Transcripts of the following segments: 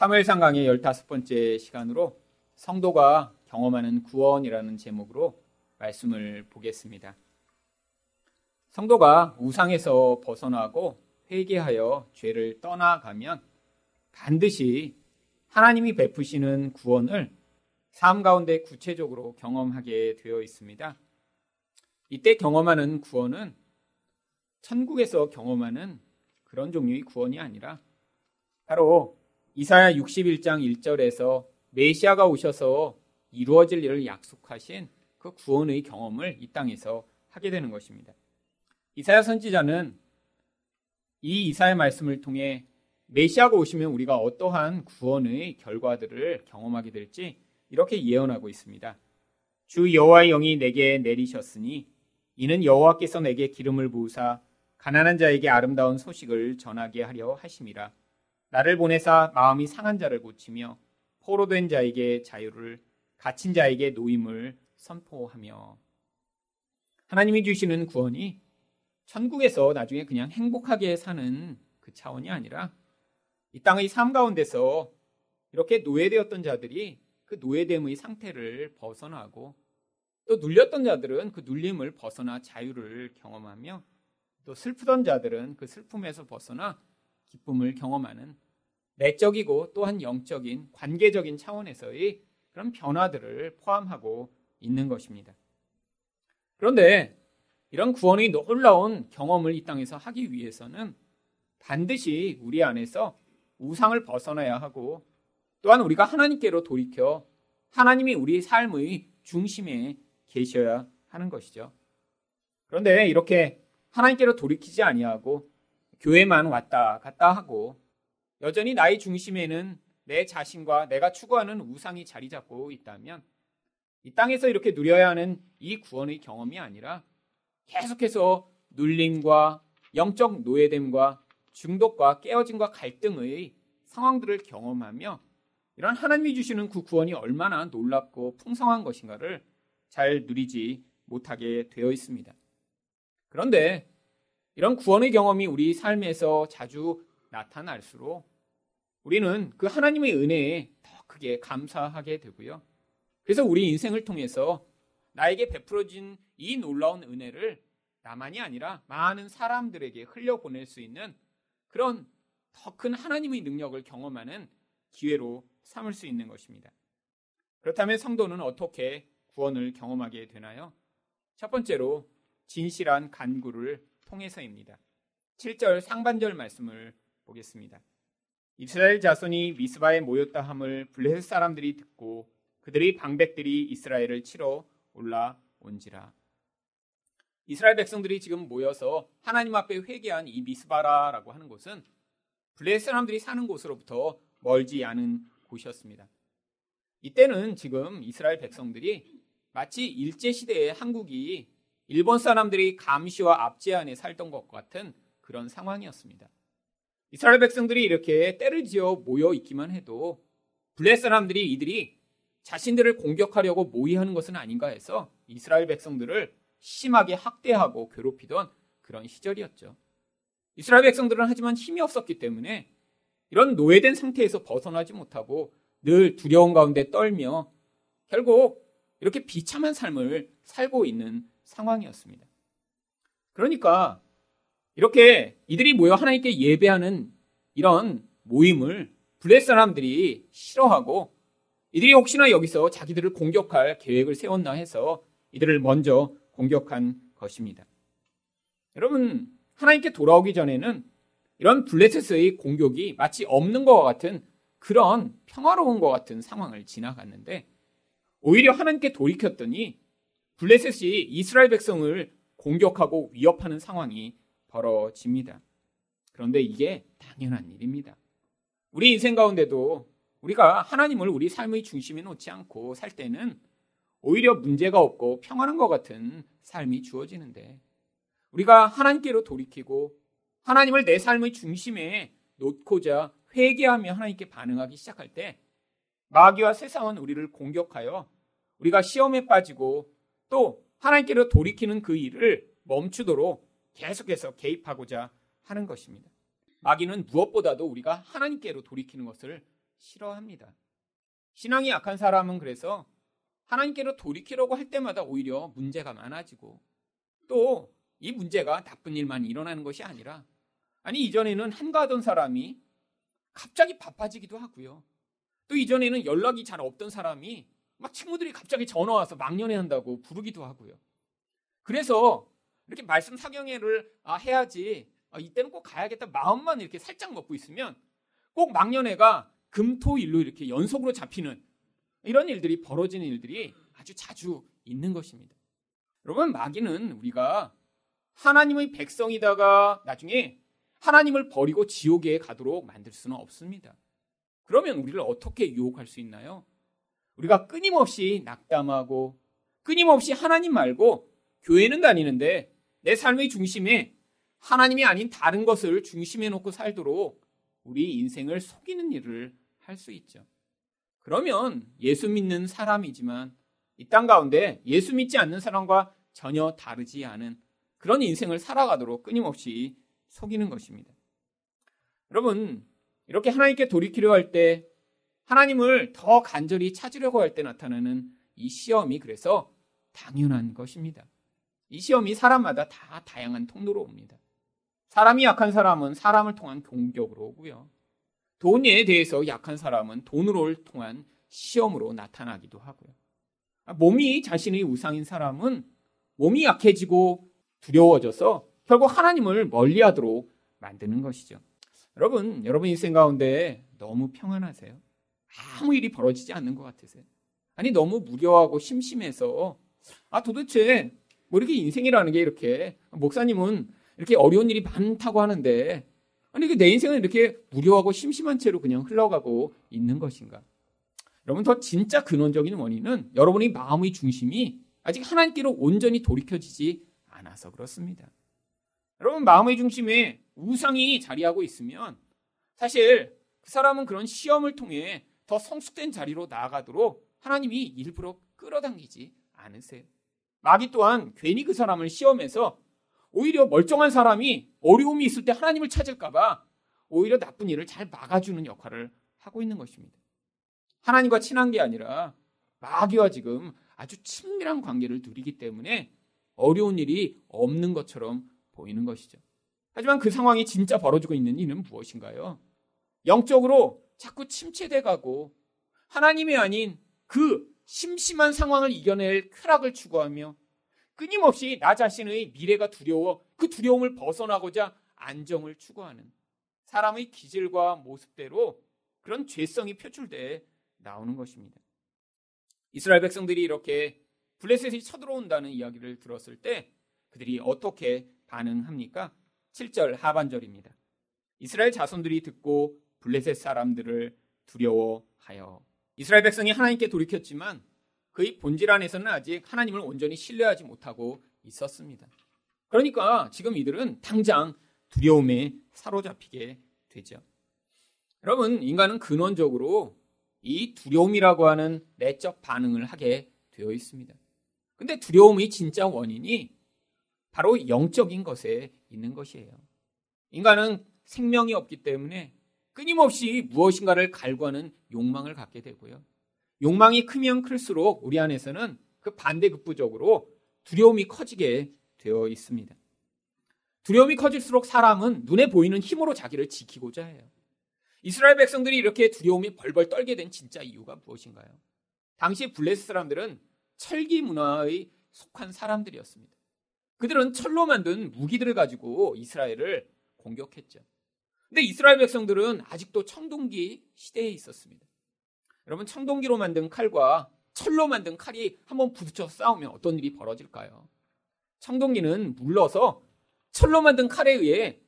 사무엘상 강의 15번째 시간으로 성도가 경험하는 구원이라는 제목으로 말씀을 보겠습니다. 성도가 우상에서 벗어나고 회개하여 죄를 떠나가면 반드시 하나님이 베푸시는 구원을 삶 가운데 구체적으로 경험하게 되어 있습니다. 이때 경험하는 구원은 천국에서 경험하는 그런 종류의 구원이 아니라 바로 이사야 61장 1절에서 메시아가 오셔서 이루어질 일을 약속하신 그 구원의 경험을 이 땅에서 하게 되는 것입니다. 이사야 선지자는 이 이사의 말씀을 통해 메시아가 오시면 우리가 어떠한 구원의 결과들을 경험하게 될지 이렇게 예언하고 있습니다. 주 여호와의 영이 내게 내리셨으니 이는 여호와께서 내게 기름을 부으사 가난한 자에게 아름다운 소식을 전하게 하려 하심이라. 나를 보내사 마음이 상한 자를 고치며 포로된 자에게 자유를 갇힌 자에게 노임을 선포하며 하나님이 주시는 구원이 천국에서 나중에 그냥 행복하게 사는 그 차원이 아니라 이 땅의 삶 가운데서 이렇게 노예되었던 자들이 그 노예됨의 상태를 벗어나고 또 눌렸던 자들은 그 눌림을 벗어나 자유를 경험하며 또 슬프던 자들은 그 슬픔에서 벗어나 기쁨을 경험하는 내적이고 또한 영적인 관계적인 차원에서의 그런 변화들을 포함하고 있는 것입니다. 그런데 이런 구원의 놀라운 경험을 이 땅에서 하기 위해서는 반드시 우리 안에서 우상을 벗어나야 하고 또한 우리가 하나님께로 돌이켜 하나님이 우리 삶의 중심에 계셔야 하는 것이죠. 그런데 이렇게 하나님께로 돌이키지 아니하고 교회만 왔다 갔다 하고 여전히 나의 중심에는 내 자신과 내가 추구하는 우상이 자리 잡고 있다면 이 땅에서 이렇게 누려야 하는 이 구원의 경험이 아니라 계속해서 눌림과 영적 노예됨과 중독과 깨어짐과 갈등의 상황들을 경험하며 이런 하나님이 주시는 그 구원이 얼마나 놀랍고 풍성한 것인가를 잘 누리지 못하게 되어 있습니다. 그런데 이런 구원의 경험이 우리 삶에서 자주 나타날수록 우리는 그 하나님의 은혜에 더 크게 감사하게 되고요. 그래서 우리 인생을 통해서 나에게 베풀어진 이 놀라운 은혜를 나만이 아니라 많은 사람들에게 흘려보낼 수 있는 그런 더 큰 하나님의 능력을 경험하는 기회로 삼을 수 있는 것입니다. 그렇다면 성도는 어떻게 구원을 경험하게 되나요? 첫 번째로 진실한 간구를 통해서입니다. 7절 상반절 말씀을 보겠습니다. 이스라엘 자손이 미스바에 모였다 함을 블레셋 사람들이 듣고 그들의 방백들이 이스라엘을 치러 올라온지라. 이스라엘 백성들이 지금 모여서 하나님 앞에 회개한 이 미스바라라고 하는 곳은 블레셋 사람들이 사는 곳으로부터 멀지 않은 곳이었습니다. 이때는 지금 이스라엘 백성들이 마치 일제 시대의 한국이 일본 사람들이 감시와 압제 안에 살던 것 같은 그런 상황이었습니다. 이스라엘 백성들이 이렇게 때를 지어 모여 있기만 해도 블레셋 사람들이 이들이 자신들을 공격하려고 모의하는 것은 아닌가 해서 이스라엘 백성들을 심하게 학대하고 괴롭히던 그런 시절이었죠. 이스라엘 백성들은 하지만 힘이 없었기 때문에 이런 노예된 상태에서 벗어나지 못하고 늘 두려움 가운데 떨며 결국 이렇게 비참한 삶을 살고 있는 상황이었습니다. 그러니까 이렇게 이들이 모여 하나님께 예배하는 이런 모임을 블레 사람들이 싫어하고 이들이 혹시나 여기서 자기들을 공격할 계획을 세웠나 해서 이들을 먼저 공격한 것입니다. 여러분, 하나님께 돌아오기 전에는 이런 블레셋의 공격이 마치 없는 것과 같은 그런 평화로운 것 같은 상황을 지나갔는데 오히려 하나님께 돌이켰더니 블레셋이 이스라엘 백성을 공격하고 위협하는 상황이 벌어집니다. 그런데 이게 당연한 일입니다. 우리 인생 가운데도 우리가 하나님을 우리 삶의 중심에 놓지 않고 살 때는 오히려 문제가 없고 평안한 것 같은 삶이 주어지는데 우리가 하나님께로 돌이키고 하나님을 내 삶의 중심에 놓고자 회개하며 하나님께 반응하기 시작할 때 마귀와 세상은 우리를 공격하여 우리가 시험에 빠지고 또 하나님께로 돌이키는 그 일을 멈추도록 계속해서 개입하고자 하는 것입니다. 마귀는 무엇보다도 우리가 하나님께로 돌이키는 것을 싫어합니다. 신앙이 약한 사람은 그래서 하나님께로 돌이키려고 할 때마다 오히려 문제가 많아지고 또 이 문제가 나쁜 일만 일어나는 것이 아니라 아니 이전에는 한가하던 사람이 갑자기 바빠지기도 하고요. 또 이전에는 연락이 잘 없던 사람이 막 친구들이 갑자기 전화 와서 망연해 한다고 부르기도 하고요. 그래서 이렇게 말씀 사경회를 아, 해야지 아, 이때는 꼭 가야겠다 마음만 이렇게 살짝 먹고 있으면 꼭 망년회가 금토일로 이렇게 연속으로 잡히는 이런 일들이 벌어지는 일들이 아주 자주 있는 것입니다. 여러분 마귀는 우리가 하나님의 백성이다가 나중에 하나님을 버리고 지옥에 가도록 만들 수는 없습니다. 그러면 우리를 어떻게 유혹할 수 있나요? 우리가 끊임없이 낙담하고 끊임없이 하나님 말고 교회는 다니는데 내 삶의 중심에 하나님이 아닌 다른 것을 중심에 놓고 살도록 우리 인생을 속이는 일을 할 수 있죠. 그러면 예수 믿는 사람이지만 이 땅 가운데 예수 믿지 않는 사람과 전혀 다르지 않은 그런 인생을 살아가도록 끊임없이 속이는 것입니다. 여러분, 이렇게 하나님께 돌이키려 할 때, 하나님을 더 간절히 찾으려고 할 때 나타나는 이 시험이 그래서 당연한 것입니다. 이 시험이 사람마다 다 다양한 통로로 옵니다. 사람이 약한 사람은 사람을 통한 공격으로 오고요. 돈에 대해서 약한 사람은 돈으로 통한 시험으로 나타나기도 하고요. 몸이 자신의 우상인 사람은 몸이 약해지고 두려워져서 결국 하나님을 멀리하도록 만드는 것이죠. 여러분, 여러분 인생 가운데 너무 평안하세요? 아무 일이 벌어지지 않는 것 같으세요? 아니 너무 무료하고 심심해서 아 도대체 뭐 이렇게 인생이라는 게 이렇게 목사님은 이렇게 어려운 일이 많다고 하는데 아니 내 인생은 이렇게 무료하고 심심한 채로 그냥 흘러가고 있는 것인가? 여러분 더 진짜 근원적인 원인은 여러분의 마음의 중심이 아직 하나님께로 온전히 돌이켜지지 않아서 그렇습니다. 여러분 마음의 중심에 우상이 자리하고 있으면 사실 그 사람은 그런 시험을 통해 더 성숙된 자리로 나아가도록 하나님이 일부러 끌어당기지 않으세요. 마귀 또한 괜히 그 사람을 시험해서 오히려 멀쩡한 사람이 어려움이 있을 때 하나님을 찾을까봐 오히려 나쁜 일을 잘 막아주는 역할을 하고 있는 것입니다. 하나님과 친한 게 아니라 마귀와 지금 아주 친밀한 관계를 누리기 때문에 어려운 일이 없는 것처럼 보이는 것이죠. 하지만 그 상황이 진짜 벌어지고 있는 이유는 무엇인가요? 영적으로 자꾸 침체돼 가고 하나님이 아닌 그 심심한 상황을 이겨낼 쾌락을 추구하며 끊임없이 나 자신의 미래가 두려워 그 두려움을 벗어나고자 안정을 추구하는 사람의 기질과 모습대로 그런 죄성이 표출돼 나오는 것입니다. 이스라엘 백성들이 이렇게 블레셋이 쳐들어온다는 이야기를 들었을 때 그들이 어떻게 반응합니까? 7절 하반절입니다. 이스라엘 자손들이 듣고 블레셋 사람들을 두려워하여 이스라엘 백성이 하나님께 돌이켰지만 그의 본질 안에서는 아직 하나님을 온전히 신뢰하지 못하고 있었습니다. 그러니까 지금 이들은 당장 두려움에 사로잡히게 되죠. 여러분, 인간은 근원적으로 이 두려움이라고 하는 내적 반응을 하게 되어 있습니다. 근데 두려움의 진짜 원인이 바로 영적인 것에 있는 것이에요. 인간은 생명이 없기 때문에 끊임없이 무엇인가를 갈구하는 욕망을 갖게 되고요. 욕망이 크면 클수록 우리 안에서는 그 반대급부적으로 두려움이 커지게 되어 있습니다. 두려움이 커질수록 사람은 눈에 보이는 힘으로 자기를 지키고자 해요. 이스라엘 백성들이 이렇게 두려움이 벌벌 떨게 된 진짜 이유가 무엇인가요? 당시 블레스 사람들은 철기 문화의 속한 사람들이었습니다. 그들은 철로 만든 무기들을 가지고 이스라엘을 공격했죠. 근데 이스라엘 백성들은 아직도 청동기 시대에 있었습니다. 여러분 청동기로 만든 칼과 철로 만든 칼이 한번 부딪혀서 싸우면 어떤 일이 벌어질까요? 청동기는 물러서 철로 만든 칼에 의해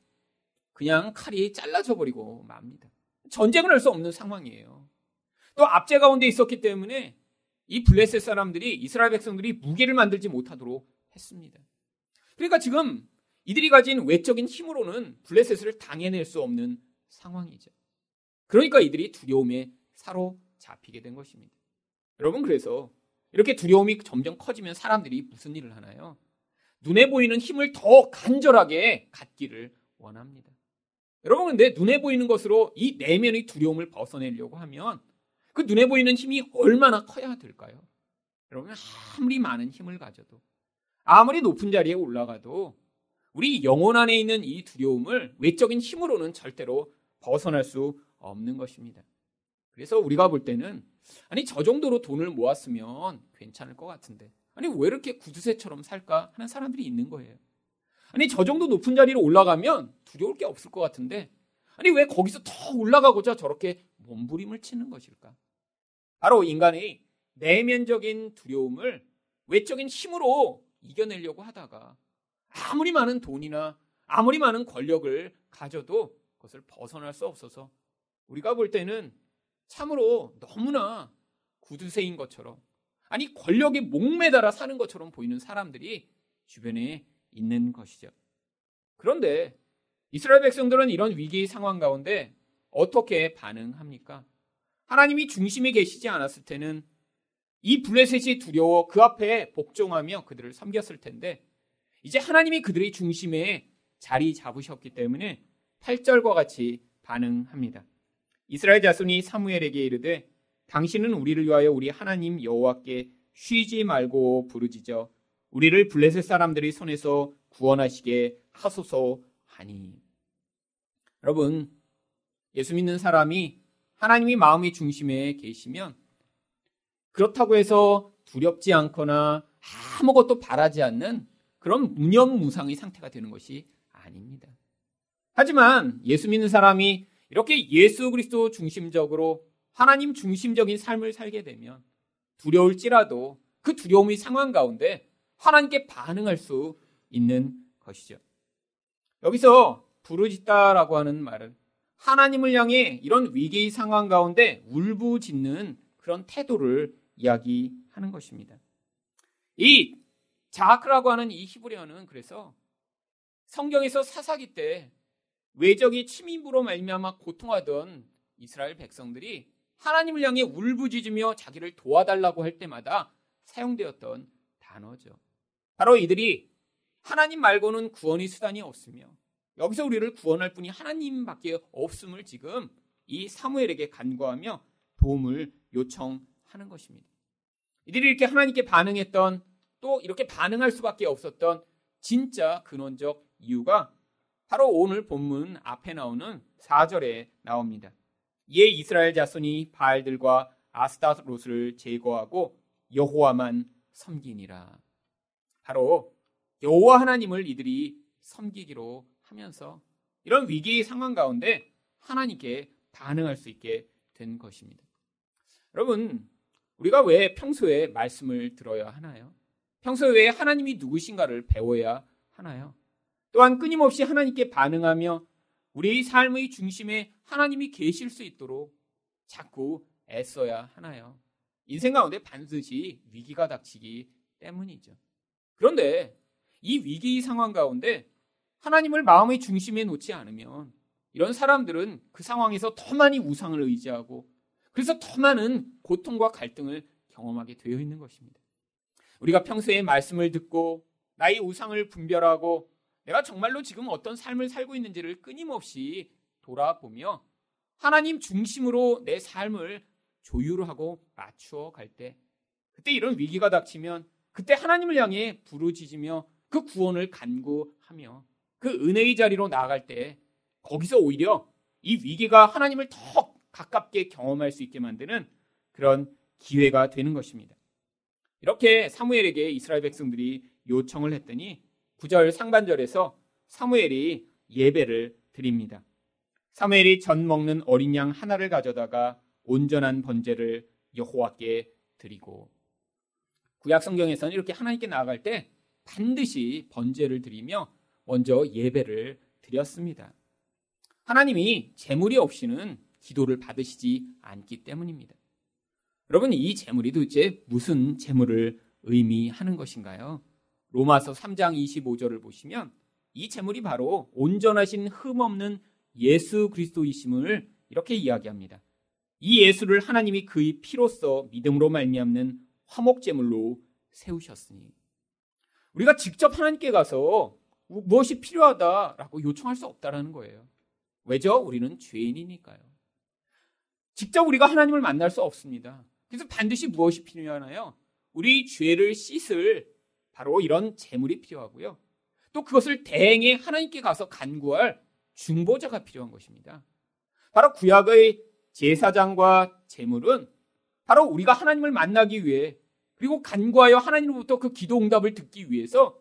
그냥 칼이 잘라져 버리고 맙니다. 전쟁을 할 수 없는 상황이에요. 또 압제 가운데 있었기 때문에 이 블레셋 사람들이 이스라엘 백성들이 무기를 만들지 못하도록 했습니다. 그러니까 지금 이들이 가진 외적인 힘으로는 블레셋을 당해낼 수 없는 상황이죠. 그러니까 이들이 두려움에 사로잡히게 된 것입니다. 여러분 그래서 이렇게 두려움이 점점 커지면 사람들이 무슨 일을 하나요? 눈에 보이는 힘을 더 간절하게 갖기를 원합니다. 여러분 근데 눈에 보이는 것으로 이 내면의 두려움을 벗어내려고 하면 그 눈에 보이는 힘이 얼마나 커야 될까요? 여러분 아무리 많은 힘을 가져도 아무리 높은 자리에 올라가도 우리 영혼 안에 있는 이 두려움을 외적인 힘으로는 절대로 벗어날 수 없는 것입니다. 그래서 우리가 볼 때는 아니 저 정도로 돈을 모았으면 괜찮을 것 같은데 아니 왜 이렇게 구두쇠처럼 살까 하는 사람들이 있는 거예요. 아니 저 정도 높은 자리로 올라가면 두려울 게 없을 것 같은데 아니 왜 거기서 더 올라가고자 저렇게 몸부림을 치는 것일까? 바로 인간의 내면적인 두려움을 외적인 힘으로 이겨내려고 하다가 아무리 많은 돈이나 아무리 많은 권력을 가져도 그것을 벗어날 수 없어서 우리가 볼 때는 참으로 너무나 구두쇠인 것처럼 아니 권력에 목매달아 사는 것처럼 보이는 사람들이 주변에 있는 것이죠. 그런데 이스라엘 백성들은 이런 위기 상황 가운데 어떻게 반응합니까? 하나님이 중심에 계시지 않았을 때는 이 블레셋이 두려워 그 앞에 복종하며 그들을 섬겼을 텐데 이제 하나님이 그들의 중심에 자리 잡으셨기 때문에 8절과 같이 반응합니다. 이스라엘 자손이 사무엘에게 이르되 당신은 우리를 위하여 우리 하나님 여호와께 쉬지 말고 부르짖어 우리를 블레셋 사람들의 손에서 구원하시게 하소서 하니 여러분 예수 믿는 사람이 하나님이 마음의 중심에 계시면 그렇다고 해서 두렵지 않거나 아무것도 바라지 않는 그런 무념무상의 상태가 되는 것이 아닙니다. 하지만 예수 믿는 사람이 이렇게 예수 그리스도 중심적으로 하나님 중심적인 삶을 살게 되면 두려울지라도 그 두려움의 상황 가운데 하나님께 반응할 수 있는 것이죠. 여기서 부르짖다라고 하는 말은 하나님을 향해 이런 위기의 상황 가운데 울부짖는 그런 태도를 이야기하는 것입니다. 이 자크라고 하는 이 히브리어는 그래서 성경에서 사사기 때 외적이 침입으로 말미암아 고통하던 이스라엘 백성들이 하나님을 향해 울부짖으며 자기를 도와달라고 할 때마다 사용되었던 단어죠. 바로 이들이 하나님 말고는 구원의 수단이 없으며 여기서 우리를 구원할 분이 하나님밖에 없음을 지금 이 사무엘에게 간구하며 도움을 요청하는 것입니다. 이들이 이렇게 하나님께 반응했던 또 이렇게 반응할 수밖에 없었던 진짜 근원적 이유가 바로 오늘 본문 앞에 나오는 4절에 나옵니다. 이에 이스라엘 자손이 바알들과 아스타롯을 제거하고 여호와만 섬기니라. 바로 여호와 하나님을 이들이 섬기기로 하면서 이런 위기의 상황 가운데 하나님께 반응할 수 있게 된 것입니다. 여러분, 우리가 왜 평소에 말씀을 들어야 하나요? 평소에 왜 하나님이 누구신가를 배워야 하나요? 또한 끊임없이 하나님께 반응하며 우리의 삶의 중심에 하나님이 계실 수 있도록 자꾸 애써야 하나요? 인생 가운데 반드시 위기가 닥치기 때문이죠. 그런데 이 위기 상황 가운데 하나님을 마음의 중심에 놓지 않으면 이런 사람들은 그 상황에서 더 많이 우상을 의지하고 그래서 더 많은 고통과 갈등을 경험하게 되어 있는 것입니다. 우리가 평소에 말씀을 듣고 나의 우상을 분별하고 내가 정말로 지금 어떤 삶을 살고 있는지를 끊임없이 돌아보며 하나님 중심으로 내 삶을 조율하고 맞추어 갈 때 그때 이런 위기가 닥치면 그때 하나님을 향해 부르짖으며 그 구원을 간구하며 그 은혜의 자리로 나아갈 때 거기서 오히려 이 위기가 하나님을 더 가깝게 경험할 수 있게 만드는 그런 기회가 되는 것입니다. 이렇게 사무엘에게 이스라엘 백성들이 요청을 했더니 9절 상반절에서 사무엘이 예배를 드립니다. 사무엘이 전 먹는 어린 양 하나를 가져다가 온전한 번제를 여호와께 드리고 구약 성경에서는 이렇게 하나님께 나아갈 때 반드시 번제를 드리며 먼저 예배를 드렸습니다. 하나님이 재물이 없이는 기도를 받으시지 않기 때문입니다. 여러분 이 재물이 도대체 무슨 재물을 의미하는 것인가요? 로마서 3장 25절을 보시면 이 재물이 바로 온전하신 흠 없는 예수 그리스도이심을 이렇게 이야기합니다. 이 예수를 하나님이 그의 피로써 믿음으로 말미암는 화목 제물로 세우셨으니 우리가 직접 하나님께 가서 무엇이 필요하다라고 요청할 수 없다라는 거예요. 왜죠? 우리는 죄인이니까요. 직접 우리가 하나님을 만날 수 없습니다. 그래서 반드시 무엇이 필요하나요? 우리 죄를 씻을 바로 이런 재물이 필요하고요. 또 그것을 대행해 하나님께 가서 간구할 중보자가 필요한 것입니다. 바로 구약의 제사장과 재물은 바로 우리가 하나님을 만나기 위해 그리고 간구하여 하나님으로부터 그 기도 응답을 듣기 위해서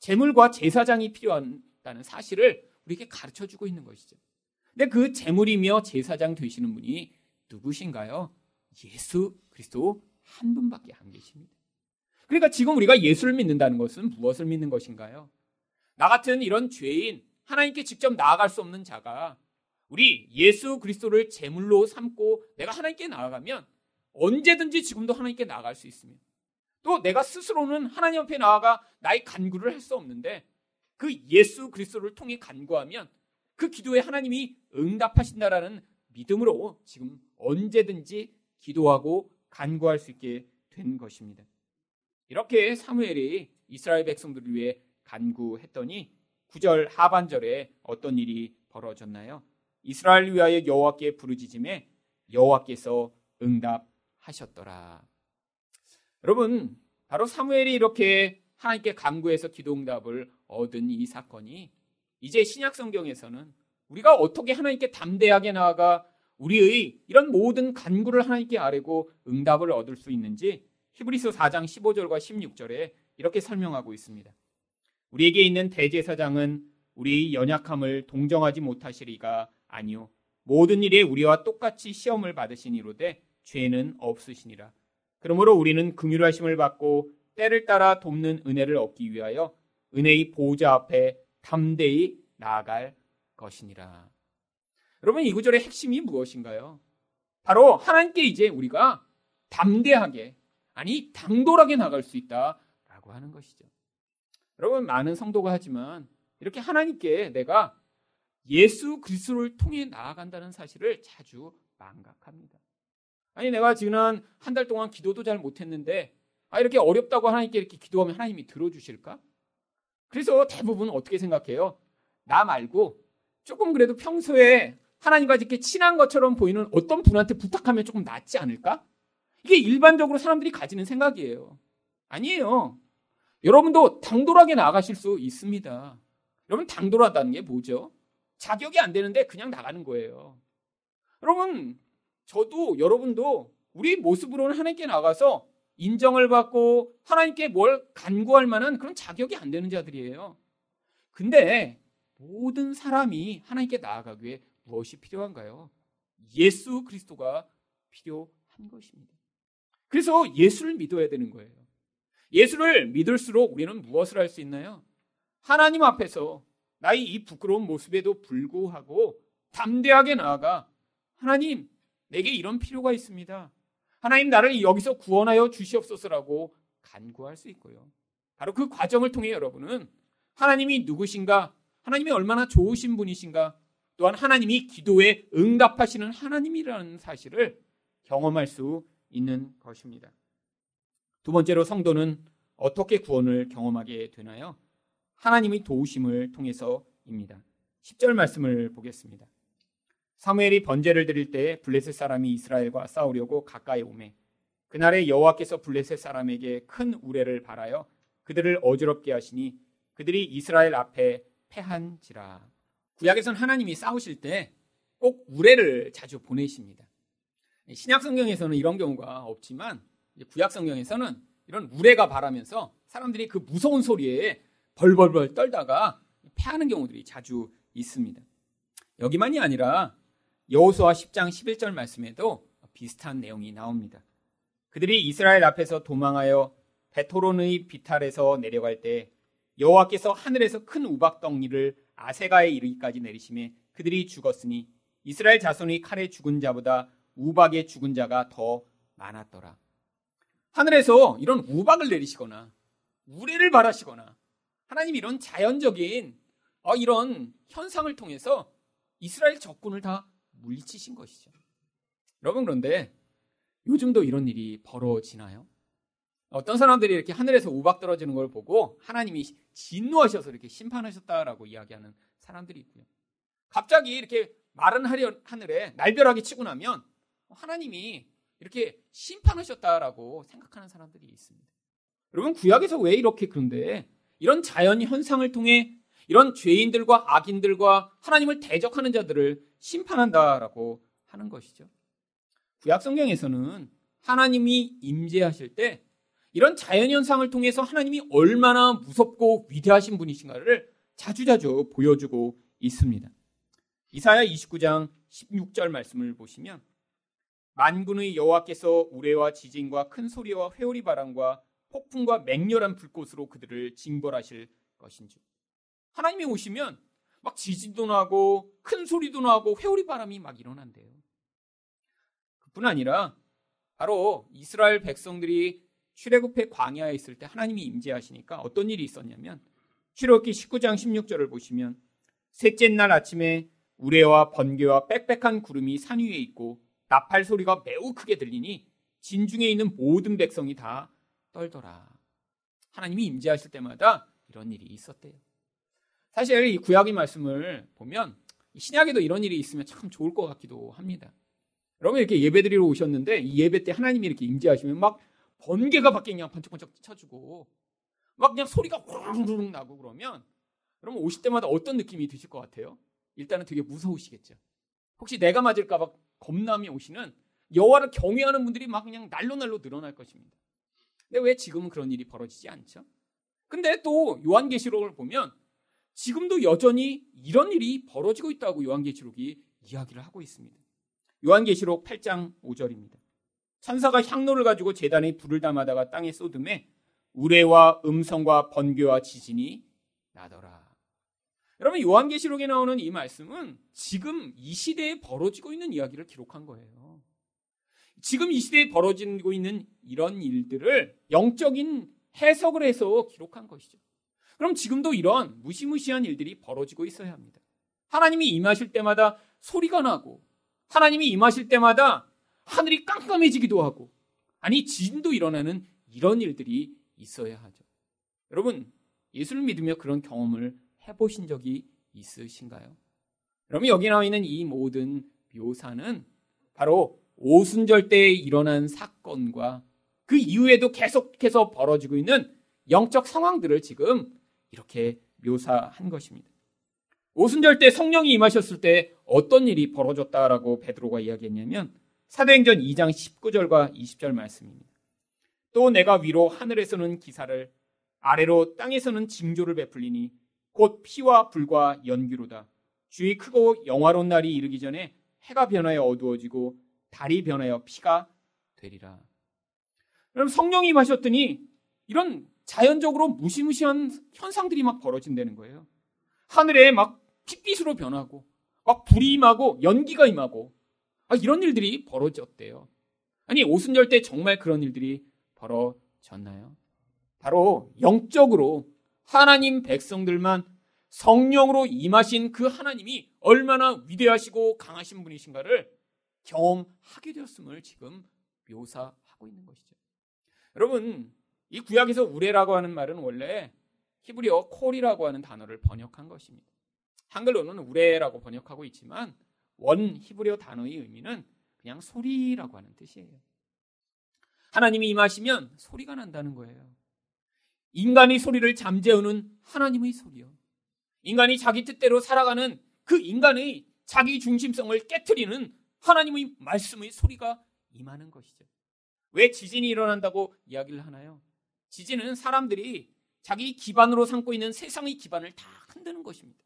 재물과 제사장이 필요하다는 사실을 우리에게 가르쳐 주고 있는 것이죠. 근데 그 재물이며 제사장 되시는 분이 누구신가요? 예수 그리스도 한 분밖에 안 계십니다. 그러니까 지금 우리가 예수를 믿는다는 것은 무엇을 믿는 것인가요? 나 같은 이런 죄인, 하나님께 직접 나아갈 수 없는 자가 우리 예수 그리스도를 제물로 삼고 내가 하나님께 나아가면 언제든지 지금도 하나님께 나아갈 수 있습니다. 또 내가 스스로는 하나님 앞에 나아가 나의 간구를 할 수 없는데 그 예수 그리스도를 통해 간구하면 그 기도에 하나님이 응답하신다라는 믿음으로 지금 언제든지 기도하고 간구할 수 있게 된 것입니다. 이렇게 사무엘이 이스라엘 백성들을 위해 간구했더니 9절 하반절에 어떤 일이 벌어졌나요? 이스라엘 위하여 여호와께 부르짖음에 여호와께서 응답하셨더라. 여러분, 바로 사무엘이 이렇게 하나님께 간구해서 기도 응답을 얻은 이 사건이 이제 신약 성경에서는 우리가 어떻게 하나님께 담대하게 나아가 우리의 이런 모든 간구를 하나님께 아뢰고 응답을 얻을 수 있는지 히브리서 4장 15절과 16절에 이렇게 설명하고 있습니다. 우리에게 있는 대제사장은 우리 연약함을 동정하지 못하시리가 아니요 모든 일에 우리와 똑같이 시험을 받으시니로되 죄는 없으시니라. 그러므로 우리는 긍휼하심을 받고 때를 따라 돕는 은혜를 얻기 위하여 은혜의 보호자 앞에 담대히 나아갈 것이니라. 여러분 이 구절의 핵심이 무엇인가요? 바로 하나님께 이제 우리가 담대하게 아니 당돌하게 나갈 수 있다라고 하는 것이죠. 여러분 많은 성도가 하지만 이렇게 하나님께 내가 예수 그리스도를 통해 나아간다는 사실을 자주 망각합니다. 아니 내가 지난 한 달 동안 기도도 잘 못했는데 아 이렇게 어렵다고 하나님께 이렇게 기도하면 하나님이 들어주실까? 그래서 대부분 어떻게 생각해요? 나 말고 조금 그래도 평소에 하나님과 이렇게 친한 것처럼 보이는 어떤 분한테 부탁하면 조금 낫지 않을까? 이게 일반적으로 사람들이 가지는 생각이에요. 아니에요. 여러분도 당돌하게 나가실 수 있습니다. 여러분 당돌하다는 게 뭐죠? 자격이 안 되는데 그냥 나가는 거예요. 여러분 저도 여러분도 우리 모습으로는 하나님께 나가서 인정을 받고 하나님께 뭘 간구할 만한 그런 자격이 안 되는 자들이에요. 근데 모든 사람이 하나님께 나아가기 위해 무엇이 필요한가요? 예수 그리스도가 필요한 것입니다. 그래서 예수를 믿어야 되는 거예요. 예수를 믿을수록 우리는 무엇을 할 수 있나요? 하나님 앞에서 나의 이 부끄러운 모습에도 불구하고 담대하게 나아가 하나님 내게 이런 필요가 있습니다. 하나님 나를 여기서 구원하여 주시옵소서라고 간구할 수 있고요. 바로 그 과정을 통해 여러분은 하나님이 누구신가, 하나님이 얼마나 좋으신 분이신가, 또한 하나님이 기도에 응답하시는 하나님이라는 사실을 경험할 수 있는 것입니다. 두 번째로 성도는 어떻게 구원을 경험하게 되나요? 하나님의 도우심을 통해서입니다. 10절 말씀을 보겠습니다. 사무엘이 번제를 드릴 때 블레셋 사람이 이스라엘과 싸우려고 가까이 오매 그날에 여호와께서 블레셋 사람에게 큰 우레를 발하여 그들을 어지럽게 하시니 그들이 이스라엘 앞에 패한지라. 구약에서는 하나님이 싸우실 때 꼭 우레를 자주 보내십니다. 신약 성경에서는 이런 경우가 없지만 구약 성경에서는 이런 우레가 바라면서 사람들이 그 무서운 소리에 벌벌벌 떨다가 패하는 경우들이 자주 있습니다. 여기만이 아니라 여호수아 10장 11절 말씀에도 비슷한 내용이 나옵니다. 그들이 이스라엘 앞에서 도망하여 베토론의 비탈에서 내려갈 때 여호와께서 하늘에서 큰 우박덩이를 아세가에 이르기까지 내리심에 그들이 죽었으니 이스라엘 자손이 칼에 죽은 자보다 우박에 죽은 자가 더 많았더라. 하늘에서 이런 우박을 내리시거나 우레를 바라시거나 하나님 이런 자연적인 어, 이런 현상을 통해서 이스라엘 적군을 다 물리치신 것이죠. 여러분 그런데 요즘도 이런 일이 벌어지나요? 어떤 사람들이 이렇게 하늘에서 우박 떨어지는 걸 보고 하나님이 진노하셔서 이렇게 심판하셨다라고 이야기하는 사람들이 있고요. 갑자기 이렇게 마른 하늘에 날벼락이 치고 나면 하나님이 이렇게 심판하셨다라고 생각하는 사람들이 있습니다. 여러분 구약에서 왜 이렇게 그런데 이런 자연 현상을 통해 이런 죄인들과 악인들과 하나님을 대적하는 자들을 심판한다라고 하는 것이죠. 구약 성경에서는 하나님이 임재하실 때 이런 자연 현상을 통해서 하나님이 얼마나 무섭고 위대하신 분이신가를 자주자주 보여주고 있습니다. 이사야 29장 16절 말씀을 보시면 만군의 여호와께서 우레와 지진과 큰 소리와 회오리 바람과 폭풍과 맹렬한 불꽃으로 그들을 징벌하실 것인지 하나님이 오시면 막 지진도 나고 큰 소리도 나고 회오리 바람이 막 일어난대요. 그뿐 아니라 바로 이스라엘 백성들이 출애굽의 광야에 있을 때 하나님이 임재하시니까 어떤 일이 있었냐면 출애굽기 19장 16절을 보시면 셋째 날 아침에 우레와 번개와 빽빽한 구름이 산 위에 있고 나팔 소리가 매우 크게 들리니 진중에 있는 모든 백성이 다 떨더라. 하나님이 임재하실 때마다 이런 일이 있었대요. 사실 이 구약의 말씀을 보면 신약에도 이런 일이 있으면 참 좋을 것 같기도 합니다. 여러분 이렇게 예배드리러 오셨는데 이 예배 때 하나님이 이렇게 임재하시면 막 번개가 밖에 그냥 번쩍번쩍 쳐주고 막 그냥 소리가 우르르 나고 그러면 여러분 오실 때마다 어떤 느낌이 드실 것 같아요? 일단은 되게 무서우시겠죠. 혹시 내가 맞을까 봐 겁남이 오시는 여호와를 경외하는 분들이 막 그냥 날로 날로 늘어날 것입니다. 근데 왜 지금은 그런 일이 벌어지지 않죠? 근데 또 요한계시록을 보면 지금도 여전히 이런 일이 벌어지고 있다고 요한계시록이 이야기를 하고 있습니다. 요한계시록 8장 5절입니다. 천사가 향로를 가지고 재단에 불을 담아다가 땅에 쏟음에 우레와 음성과 번개와 지진이 나더라. 여러분 요한계시록에 나오는 이 말씀은 지금 이 시대에 벌어지고 있는 이야기를 기록한 거예요. 지금 이 시대에 벌어지고 있는 이런 일들을 영적인 해석을 해서 기록한 것이죠. 그럼 지금도 이런 무시무시한 일들이 벌어지고 있어야 합니다. 하나님이 임하실 때마다 소리가 나고 하나님이 임하실 때마다 하늘이 깜깜해지기도 하고 아니 진도 일어나는 이런 일들이 있어야 하죠. 여러분 예수를 믿으며 그런 경험을 해보신 적이 있으신가요? 여러분 여기 나와 있는 이 모든 묘사는 바로 오순절 때에 일어난 사건과 그 이후에도 계속해서 벌어지고 있는 영적 상황들을 지금 이렇게 묘사한 것입니다. 오순절 때 성령이 임하셨을 때 어떤 일이 벌어졌다라고 베드로가 이야기했냐면 사도행전 2장 19절과 20절 말씀입니다. 또 내가 위로 하늘에서는 기사를 아래로 땅에서는 징조를 베풀리니 곧 피와 불과 연기로다. 주의 크고 영화로운 날이 이르기 전에 해가 변하여 어두워지고 달이 변하여 피가 되리라. 그럼 성령이 임하셨더니 이런 자연적으로 무시무시한 현상들이 막 벌어진다는 거예요. 하늘에 막 핏빛으로 변하고 막 불이 임하고 연기가 임하고 아, 이런 일들이 벌어졌대요. 아니 오순절 때 정말 그런 일들이 벌어졌나요? 바로 영적으로 하나님 백성들만 성령으로 임하신 그 하나님이 얼마나 위대하시고 강하신 분이신가를 경험하게 되었음을 지금 묘사하고 있는 것이죠. 여러분, 이 구약에서 우레라고 하는 말은 원래 히브리어 콜이라고 하는 단어를 번역한 것입니다. 한글로는 우레라고 번역하고 있지만 원 히브리어 단어의 의미는 그냥 소리라고 하는 뜻이에요. 하나님이 임하시면 소리가 난다는 거예요. 인간의 소리를 잠재우는 하나님의 소리요. 인간이 자기 뜻대로 살아가는 그 인간의 자기 중심성을 깨뜨리는 하나님의 말씀의 소리가 임하는 것이죠. 왜 지진이 일어난다고 이야기를 하나요? 지진은 사람들이 자기 기반으로 삼고 있는 세상의 기반을 다 흔드는 것입니다.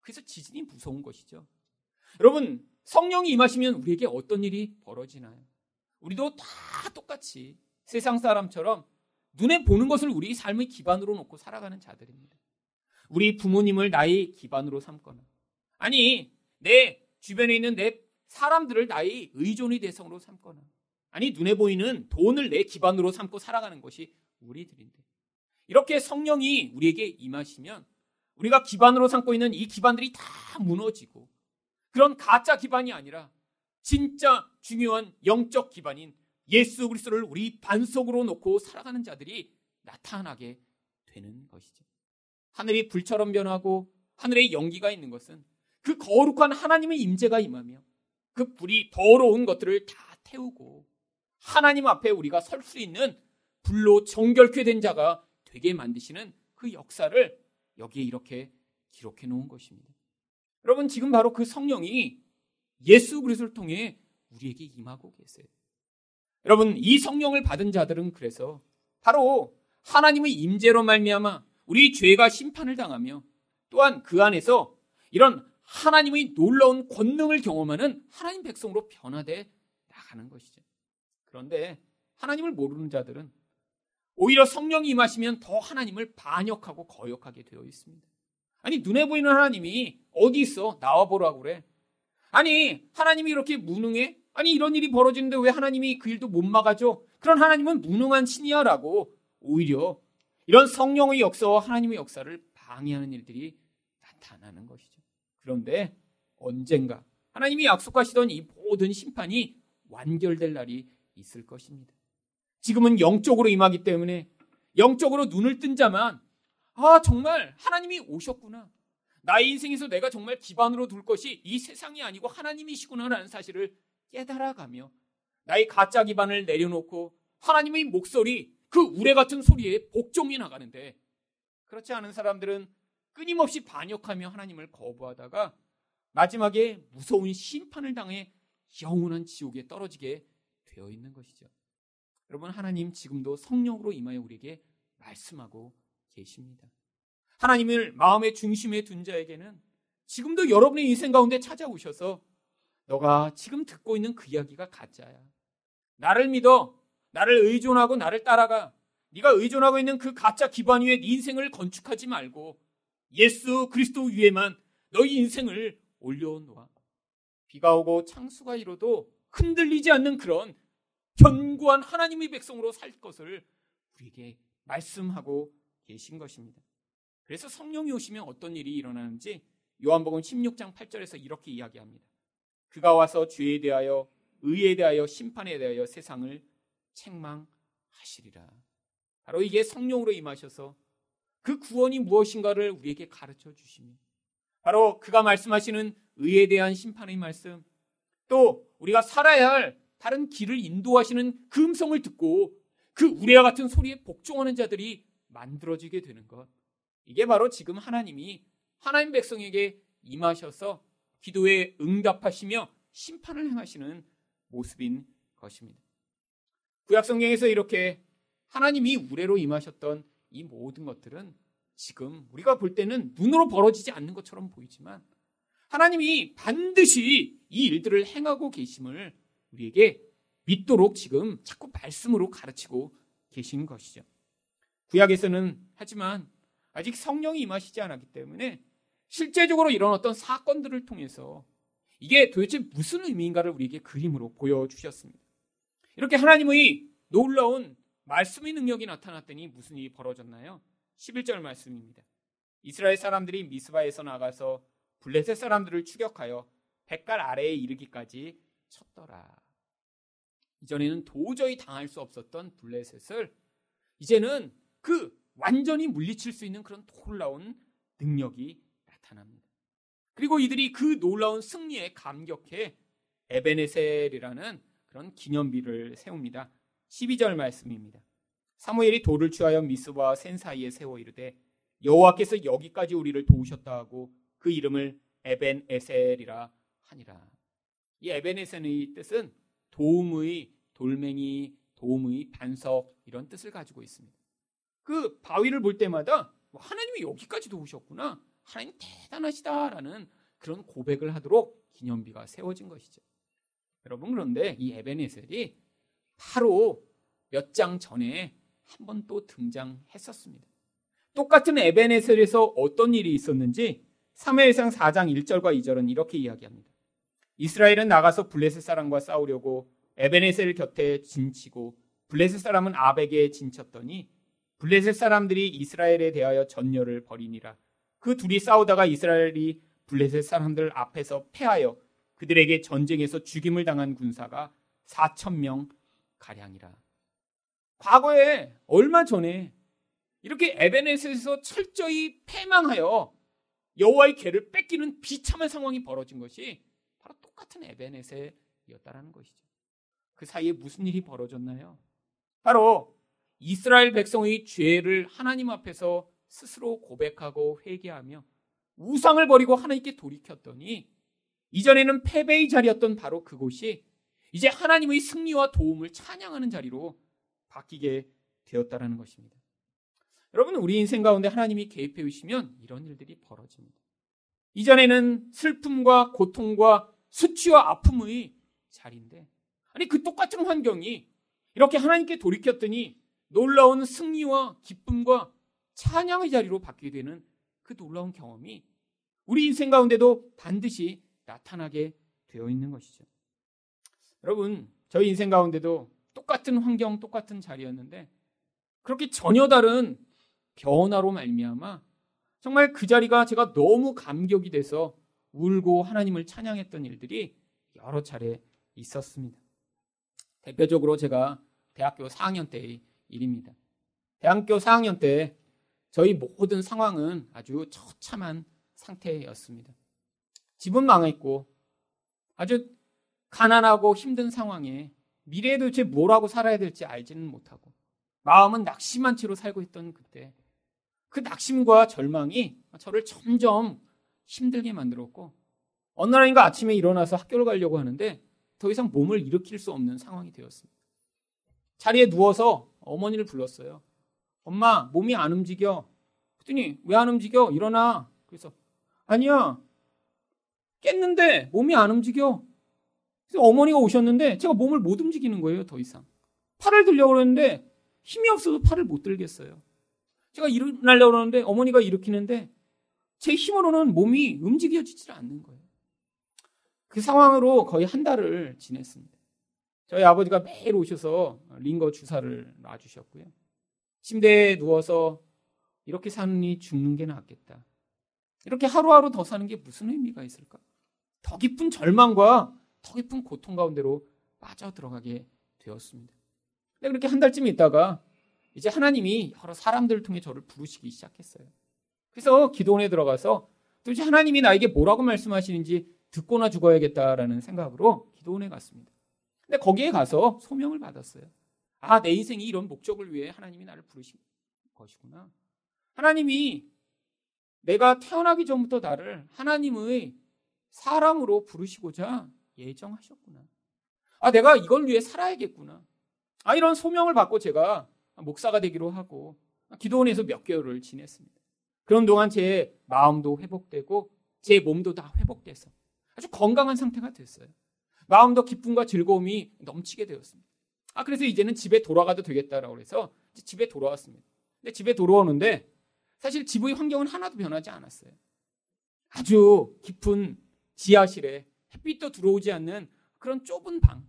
그래서 지진이 무서운 것이죠. 여러분, 성령이 임하시면 우리에게 어떤 일이 벌어지나요? 우리도 다 똑같이 세상 사람처럼 눈에 보는 것을 우리 삶의 기반으로 놓고 살아가는 자들입니다. 우리 부모님을 나의 기반으로 삼거나, 아니, 내 주변에 있는 내 사람들을 나의 의존의 대상으로 삼거나, 아니, 눈에 보이는 돈을 내 기반으로 삼고 살아가는 것이 우리들인데, 이렇게 성령이 우리에게 임하시면 우리가 기반으로 삼고 있는 이 기반들이 다 무너지고 그런 가짜 기반이 아니라 진짜 중요한 영적 기반인 예수 그리스도를 우리 반석으로 놓고 살아가는 자들이 나타나게 되는 것이죠. 하늘이 불처럼 변하고 하늘에 연기가 있는 것은 그 거룩한 하나님의 임재가 임하며 그 불이 더러운 것들을 다 태우고 하나님 앞에 우리가 설 수 있는 불로 정결케 된 자가 되게 만드시는 그 역사를 여기에 이렇게 기록해 놓은 것입니다. 여러분 지금 바로 그 성령이 예수 그리스도를 통해 우리에게 임하고 계세요. 여러분 이 성령을 받은 자들은 그래서 바로 하나님의 임재로 말미암아 우리 죄가 심판을 당하며 또한 그 안에서 이런 하나님의 놀라운 권능을 경험하는 하나님 백성으로 변화돼 나가는 것이죠. 그런데 하나님을 모르는 자들은 오히려 성령이 임하시면 더 하나님을 반역하고 거역하게 되어 있습니다. 아니 눈에 보이는 하나님이 어디 있어? 나와 보라고 그래. 아니 하나님이 이렇게 무능해? 아니 이런 일이 벌어지는데 왜 하나님이 그 일도 못 막아줘? 그런 하나님은 무능한 신이야라고 오히려 이런 성령의 역사와 하나님의 역사를 방해하는 일들이 나타나는 것이죠. 그런데 언젠가 하나님이 약속하시던 이 모든 심판이 완결될 날이 있을 것입니다. 지금은 영적으로 임하기 때문에 영적으로 눈을 뜬 자만 아 정말 하나님이 오셨구나. 나의 인생에서 내가 정말 기반으로 둘 것이 이 세상이 아니고 하나님이시구나라는 사실을 깨달아가며 나의 가짜 기반을 내려놓고 하나님의 목소리 그 우레 같은 소리에 복종이 나가는데 그렇지 않은 사람들은 끊임없이 반역하며 하나님을 거부하다가 마지막에 무서운 심판을 당해 영원한 지옥에 떨어지게 되어 있는 것이죠. 여러분 하나님 지금도 성령으로 임하여 우리에게 말씀하고 계십니다. 하나님을 마음의 중심에 둔 자에게는 지금도 여러분의 인생 가운데 찾아오셔서 너가 지금 듣고 있는 그 이야기가 가짜야. 나를 믿어. 나를 의존하고 나를 따라가. 네가 의존하고 있는 그 가짜 기반 위에 네 인생을 건축하지 말고 예수 그리스도 위에만 너희 인생을 올려놓아. 비가 오고 창수가 이뤄도 흔들리지 않는 그런 견고한 하나님의 백성으로 살 것을 우리에게 말씀하고 계신 것입니다. 그래서 성령이 오시면 어떤 일이 일어나는지 요한복음 16장 8절에서 이렇게 이야기합니다. 그가 와서 죄에 대하여 의에 대하여 심판에 대하여 세상을 책망하시리라. 바로 이게 성령으로 임하셔서 그 구원이 무엇인가를 우리에게 가르쳐 주시며 바로 그가 말씀하시는 의에 대한 심판의 말씀 또 우리가 살아야 할 다른 길을 인도하시는 그 음성을 듣고 그 우레와 같은 소리에 복종하는 자들이 만들어지게 되는 것. 이게 바로 지금 하나님이 하나님 백성에게 임하셔서 기도에 응답하시며 심판을 행하시는 모습인 것입니다. 구약 성경에서 이렇게 하나님이 우레로 임하셨던 이 모든 것들은 지금 우리가 볼 때는 눈으로 벌어지지 않는 것처럼 보이지만 하나님이 반드시 이 일들을 행하고 계심을 우리에게 믿도록 지금 자꾸 말씀으로 가르치고 계신 것이죠. 구약에서는 하지만 아직 성령이 임하시지 않았기 때문에 실제적으로 이런 어떤 사건들을 통해서 이게 도대체 무슨 의미인가를 우리에게 그림으로 보여주셨습니다. 이렇게 하나님의 놀라운 말씀의 능력이 나타났더니 무슨 일이 벌어졌나요? 11절 말씀입니다. 이스라엘 사람들이 미스바에서 나가서 블레셋 사람들을 추격하여 백갈 아래에 이르기까지 쳤더라. 이전에는 도저히 당할 수 없었던 블레셋을 이제는 그 완전히 물리칠 수 있는 그런 놀라운 능력이 나타납니다. 그리고 이들이 그 놀라운 승리에 감격해 에베네셀이라는 그런 기념비를 세웁니다. 12절 말씀입니다. 사무엘이 돌을 취하여 미스와 센 사이에 세워 이르되 여호와께서 여기까지 우리를 도우셨다 하고 그 이름을 에벤에셀이라 하니라. 이 에벤에셀의 뜻은 도움의 돌멩이, 도움의 반석 이런 뜻을 가지고 있습니다. 그 바위를 볼 때마다 뭐 하나님이 여기까지 도우셨구나. 하나님 대단하시다라는 그런 고백을 하도록 기념비가 세워진 것이죠. 여러분 그런데 이 에베네셀이 바로 몇 장 전에 한 번 또 등장했었습니다. 똑같은 에베네셀에서 어떤 일이 있었는지 3회상 4장 1절과 2절은 이렇게 이야기합니다. 이스라엘은 나가서 블레셋 사람과 싸우려고 에베네셀 곁에 진치고 블레셋 사람은 아벡에 진쳤더니 블레셋 사람들이 이스라엘에 대하여 전열을 벌이니라. 그 둘이 싸우다가 이스라엘이 블레셋 사람들 앞에서 패하여 그들에게 전쟁에서 죽임을 당한 군사가 4천 명 가량이라. 과거에 얼마 전에 이렇게 에베네스에서 철저히 패망하여 여호와의 개를 뺏기는 비참한 상황이 벌어진 것이 바로 똑같은 에베네셀이었다라는 것이죠. 그 사이에 무슨 일이 벌어졌나요? 바로 이스라엘 백성의 죄를 하나님 앞에서 스스로 고백하고 회개하며 우상을 버리고 하나님께 돌이켰더니 이전에는 패배의 자리였던 바로 그곳이 이제 하나님의 승리와 도움을 찬양하는 자리로 바뀌게 되었다라는 것입니다. 여러분 우리 인생 가운데 하나님이 개입해 오시면 이런 일들이 벌어집니다. 이전에는 슬픔과 고통과 수치와 아픔의 자리인데 아니 그 똑같은 환경이 이렇게 하나님께 돌이켰더니 놀라운 승리와 기쁨과 찬양의 자리로 바뀌게 되는 그 놀라운 경험이 우리 인생 가운데도 반드시 나타나게 되어 있는 것이죠. 여러분, 저희 인생 가운데도 똑같은 환경, 똑같은 자리였는데 그렇게 전혀 다른 변화로 말미암아 정말 그 자리가 제가 너무 감격이 돼서 울고 하나님을 찬양했던 일들이 여러 차례 있었습니다. 대표적으로 제가 대학교 4학년 때의 일입니다. 대학교 4학년 때 저희 모든 상황은 아주 처참한 상태였습니다. 집은 망했고 아주 가난하고 힘든 상황에 미래에 도대체 뭘 하고 살아야 될지 알지는 못하고 마음은 낙심한 채로 살고 있던 그때 그 낙심과 절망이 저를 점점 힘들게 만들었고 어느 날인가 아침에 일어나서 학교를 가려고 하는데 더 이상 몸을 일으킬 수 없는 상황이 되었습니다. 자리에 누워서 어머니를 불렀어요. 엄마, 몸이 안 움직여. 그랬더니 왜 안 움직여? 일어나. 그래서 아니야. 깼는데 몸이 안 움직여. 그래서 어머니가 오셨는데 제가 몸을 못 움직이는 거예요, 더 이상. 팔을 들려고 그러는데 힘이 없어서 팔을 못 들겠어요. 제가 일어나려고 그러는데 어머니가 일으키는데 제 힘으로는 몸이 움직여지질 않는 거예요. 그 상황으로 거의 한 달을 지냈습니다. 저희 아버지가 매일 오셔서 링거 주사를 놔주셨고요. 침대에 누워서 이렇게 사느니 죽는 게 낫겠다. 이렇게 하루하루 더 사는 게 무슨 의미가 있을까? 더 깊은 절망과 더 깊은 고통 가운데로 빠져 들어가게 되었습니다. 근데 그렇게 한 달쯤 있다가 이제 하나님이 여러 사람들을 통해 저를 부르시기 시작했어요. 그래서 기도원에 들어가서 도대체 하나님이 나에게 뭐라고 말씀하시는지 듣고나 죽어야겠다라는 생각으로 기도원에 갔습니다. 근데 거기에 가서 소명을 받았어요. 아, 내 인생이 이런 목적을 위해 하나님이 나를 부르신 것이구나. 하나님이 내가 태어나기 전부터 나를 하나님의 사람으로 부르시고자 예정하셨구나. 아, 내가 이걸 위해 살아야겠구나. 아, 이런 소명을 받고 제가 목사가 되기로 하고 기도원에서 몇 개월을 지냈습니다. 그런 동안 제 마음도 회복되고 제 몸도 다 회복돼서 아주 건강한 상태가 됐어요. 마음도 기쁨과 즐거움이 넘치게 되었습니다. 아, 그래서 이제는 집에 돌아가도 되겠다라고 해서 집에 돌아왔습니다. 근데 집에 돌아오는데 사실 집의 환경은 하나도 변하지 않았어요. 아주 깊은 지하실에 햇빛도 들어오지 않는 그런 좁은 방.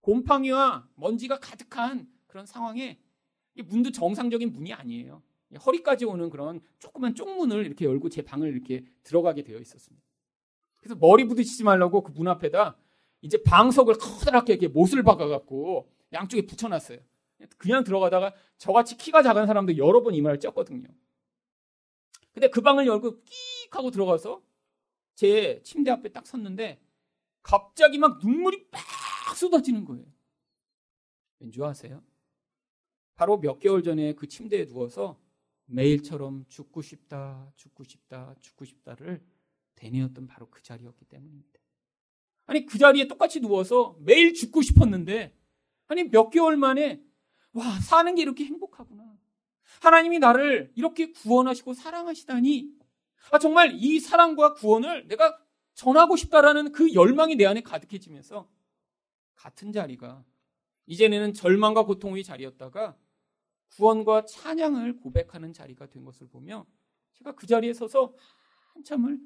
곰팡이와 먼지가 가득한 그런 상황에 문도 정상적인 문이 아니에요. 허리까지 오는 그런 조그만 쪽문을 이렇게 열고 제 방을 이렇게 들어가게 되어 있었습니다. 그래서 머리 부딪히지 말라고 그 문 앞에다 이제 방석을 커다랗게 이렇게 못을 박아갖고 양쪽에 붙여놨어요. 그냥 들어가다가 저같이 키가 작은 사람도 여러 번 이마를 쪘거든요. 근데 그 방을 열고 끽 하고 들어가서 제 침대 앞에 딱 섰는데 갑자기 막 눈물이 빡 쏟아지는 거예요. 왠지 아세요? 바로 몇 개월 전에 그 침대에 누워서 매일처럼 죽고 싶다, 죽고 싶다, 죽고 싶다를 되뇌었던 바로 그 자리였기 때문입니다. 아니 그 자리에 똑같이 누워서 매일 죽고 싶었는데 아니 몇 개월 만에 와 사는 게 이렇게 행복하구나. 하나님이 나를 이렇게 구원하시고 사랑하시다니 아 정말 이 사랑과 구원을 내가 전하고 싶다라는 그 열망이 내 안에 가득해지면서 같은 자리가 이제는 절망과 고통의 자리였다가 구원과 찬양을 고백하는 자리가 된 것을 보며 제가 그 자리에 서서 한참을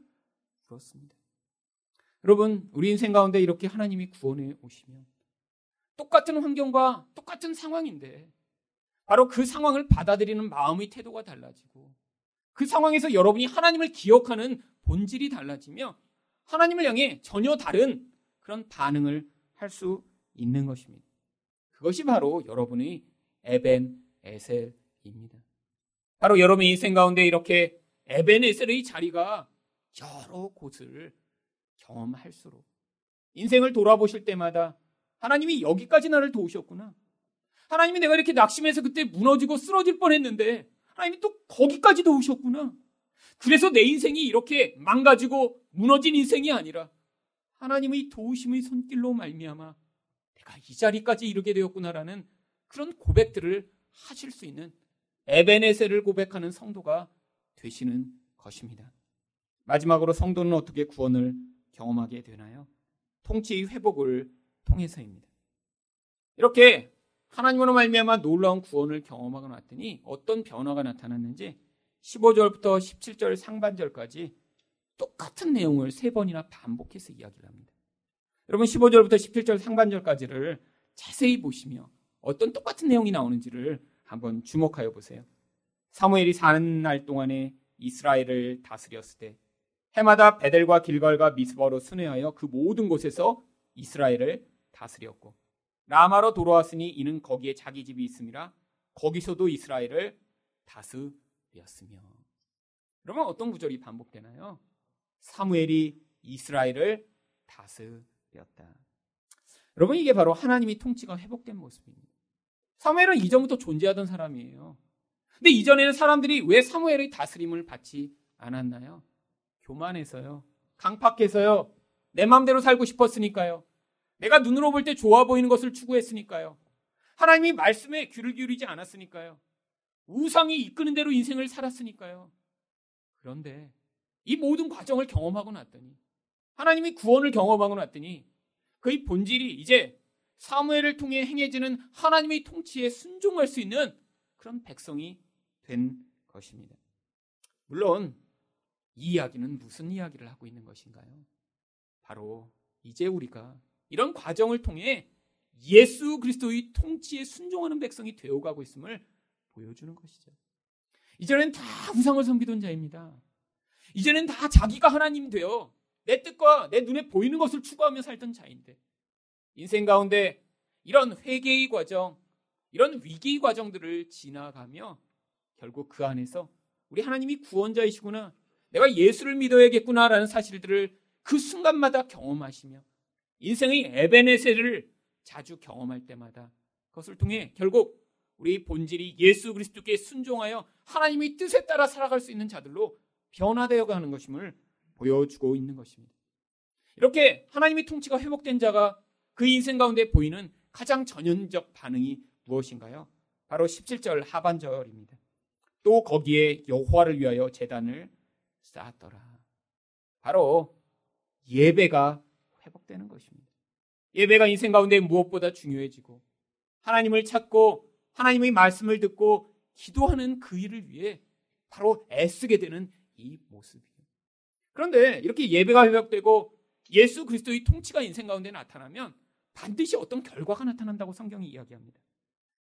울었습니다. 여러분, 우리 인생 가운데 이렇게 하나님이 구원해 오시면 똑같은 환경과 똑같은 상황인데 바로 그 상황을 받아들이는 마음의 태도가 달라지고 그 상황에서 여러분이 하나님을 기억하는 본질이 달라지며 하나님을 향해 전혀 다른 그런 반응을 할 수 있는 것입니다. 그것이 바로 여러분의 에벤 에셀입니다. 바로 여러분의 인생 가운데 이렇게 에벤 에셀의 자리가 여러 곳을 경험할수록 인생을 돌아보실 때마다 하나님이 여기까지 나를 도우셨구나. 하나님이 내가 이렇게 낙심해서 그때 무너지고 쓰러질 뻔했는데 하나님이 또 거기까지 도우셨구나. 그래서 내 인생이 이렇게 망가지고 무너진 인생이 아니라 하나님의 도우심의 손길로 말미암아 내가 이 자리까지 이르게 되었구나라는 그런 고백들을 하실 수 있는 에베네셀을 고백하는 성도가 되시는 것입니다. 마지막으로 성도는 어떻게 구원을 경험하게 되나요? 통치의 회복을 통해서입니다. 이렇게 하나님으로 말미암아 놀라운 구원을 경험하고 났더니 어떤 변화가 나타났는지 15절부터 17절 상반절까지 똑같은 내용을 세 번이나 반복해서 이야기를 합니다. 여러분 15절부터 17절 상반절까지를 자세히 보시며 어떤 똑같은 내용이 나오는지를 한번 주목하여 보세요. 사무엘이 사는 날 동안에 이스라엘을 다스렸을 때 해마다 베델과 길갈과 미스바로 순회하여 그 모든 곳에서 이스라엘을 다스렸고 라마로 돌아왔으니 이는 거기에 자기 집이 있음이라 거기서도 이스라엘을 다스렸으며 그러면 어떤 구절이 반복되나요? 사무엘이 이스라엘을 다스렸다. 여러분 이게 바로 하나님이 통치가 회복된 모습입니다. 사무엘은 이전부터 존재하던 사람이에요. 근데 이전에는 사람들이 왜 사무엘의 다스림을 받지 않았나요? 교만해서요. 강팍해서요. 내 마음대로 살고 싶었으니까요. 내가 눈으로 볼 때 좋아 보이는 것을 추구했으니까요. 하나님이 말씀에 귀를 기울이지 않았으니까요. 우상이 이끄는 대로 인생을 살았으니까요. 그런데 이 모든 과정을 경험하고 났더니 하나님이 구원을 경험하고 났더니 그의 본질이 이제 사무엘을 통해 행해지는 하나님의 통치에 순종할 수 있는 그런 백성이 된 것입니다. 물론 이 이야기는 무슨 이야기를 하고 있는 것인가요? 바로 이제 우리가 이런 과정을 통해 예수 그리스도의 통치에 순종하는 백성이 되어가고 있음을 보여주는 것이죠. 이전엔 다 우상을 섬기던 자입니다. 이제는 다 자기가 하나님 되어 내 뜻과 내 눈에 보이는 것을 추구하며 살던 자인데 인생 가운데 이런 회개의 과정, 이런 위기의 과정들을 지나가며 결국 그 안에서 우리 하나님이 구원자이시구나. 내가 예수를 믿어야겠구나라는 사실들을 그 순간마다 경험하시며 인생의 에베네셀을 자주 경험할 때마다 그것을 통해 결국 우리 본질이 예수 그리스도께 순종하여 하나님의 뜻에 따라 살아갈 수 있는 자들로 변화되어 가는 것임을 보여주고 있는 것입니다. 이렇게 하나님의 통치가 회복된 자가 그 인생 가운데 보이는 가장 전형적 반응이 무엇인가요? 바로 17절 하반절입니다. 또 거기에 여호와를 위하여 제단을 쌓았더라. 바로 예배가 회복되는 것입니다. 예배가 인생 가운데 무엇보다 중요해지고 하나님을 찾고 하나님의 말씀을 듣고 기도하는 그 일을 위해 바로 애쓰게 되는 이 모습이에요. 그런데 이렇게 예배가 회복되고 예수 그리스도의 통치가 인생 가운데 나타나면 반드시 어떤 결과가 나타난다고 성경이 이야기합니다.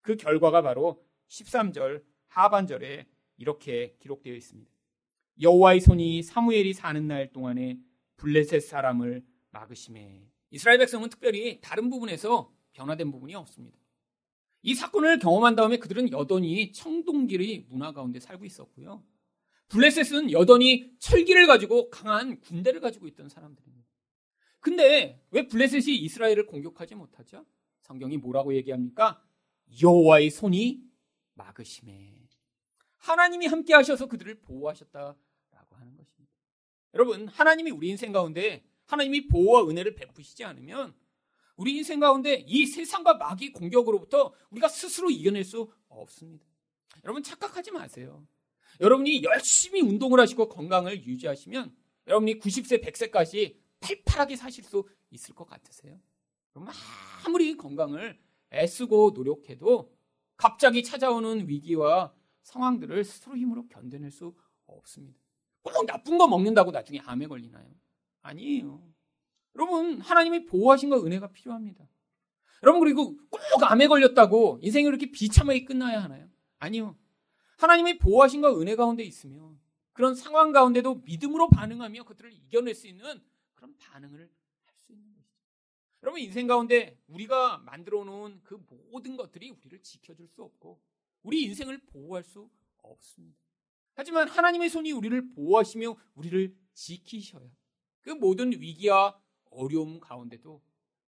그 결과가 바로 13절 하반절에 이렇게 기록되어 있습니다. 여호와의 손이 사무엘이 사는 날 동안에 블레셋 사람을 막으심에 이스라엘 백성은 특별히 다른 부분에서 변화된 부분이 없습니다. 이 사건을 경험한 다음에 그들은 여전히 청동길의 문화 가운데 살고 있었고요. 블레셋은 여전히 철기를 가지고 강한 군대를 가지고 있던 사람들입니다. 근데 왜 블레셋이 이스라엘을 공격하지 못하죠? 성경이 뭐라고 얘기합니까? 여호와의 손이 막으심에 하나님이 함께 하셔서 그들을 보호하셨다라고 하는 것입니다. 여러분, 하나님이 우리 인생 가운데 하나님이 보호와 은혜를 베푸시지 않으면 우리 인생 가운데 이 세상과 마귀 공격으로부터 우리가 스스로 이겨낼 수 없습니다. 여러분 착각하지 마세요. 여러분이 열심히 운동을 하시고 건강을 유지하시면 여러분이 90세, 100세까지 팔팔하게 사실 수 있을 것 같으세요? 여러분 아무리 건강을 애쓰고 노력해도 갑자기 찾아오는 위기와 상황들을 스스로 힘으로 견뎌낼 수 없습니다. 꼭 나쁜 거 먹는다고 나중에 암에 걸리나요? 아니에요. 여러분, 하나님이 보호하신 거 은혜가 필요합니다. 여러분, 그리고 꼭 암에 걸렸다고 인생이 이렇게 비참하게 끝나야 하나요? 아니요. 하나님이 보호하신 거 은혜 가운데 있으면 그런 상황 가운데도 믿음으로 반응하며 그들을 이겨낼 수 있는 그런 반응을 할 수 있는 것이죠. 여러분, 인생 가운데 우리가 만들어 놓은 그 모든 것들이 우리를 지켜줄 수 없고 우리 인생을 보호할 수 없습니다. 하지만 하나님의 손이 우리를 보호하시며 우리를 지키셔야 그 모든 위기와 어려움 가운데도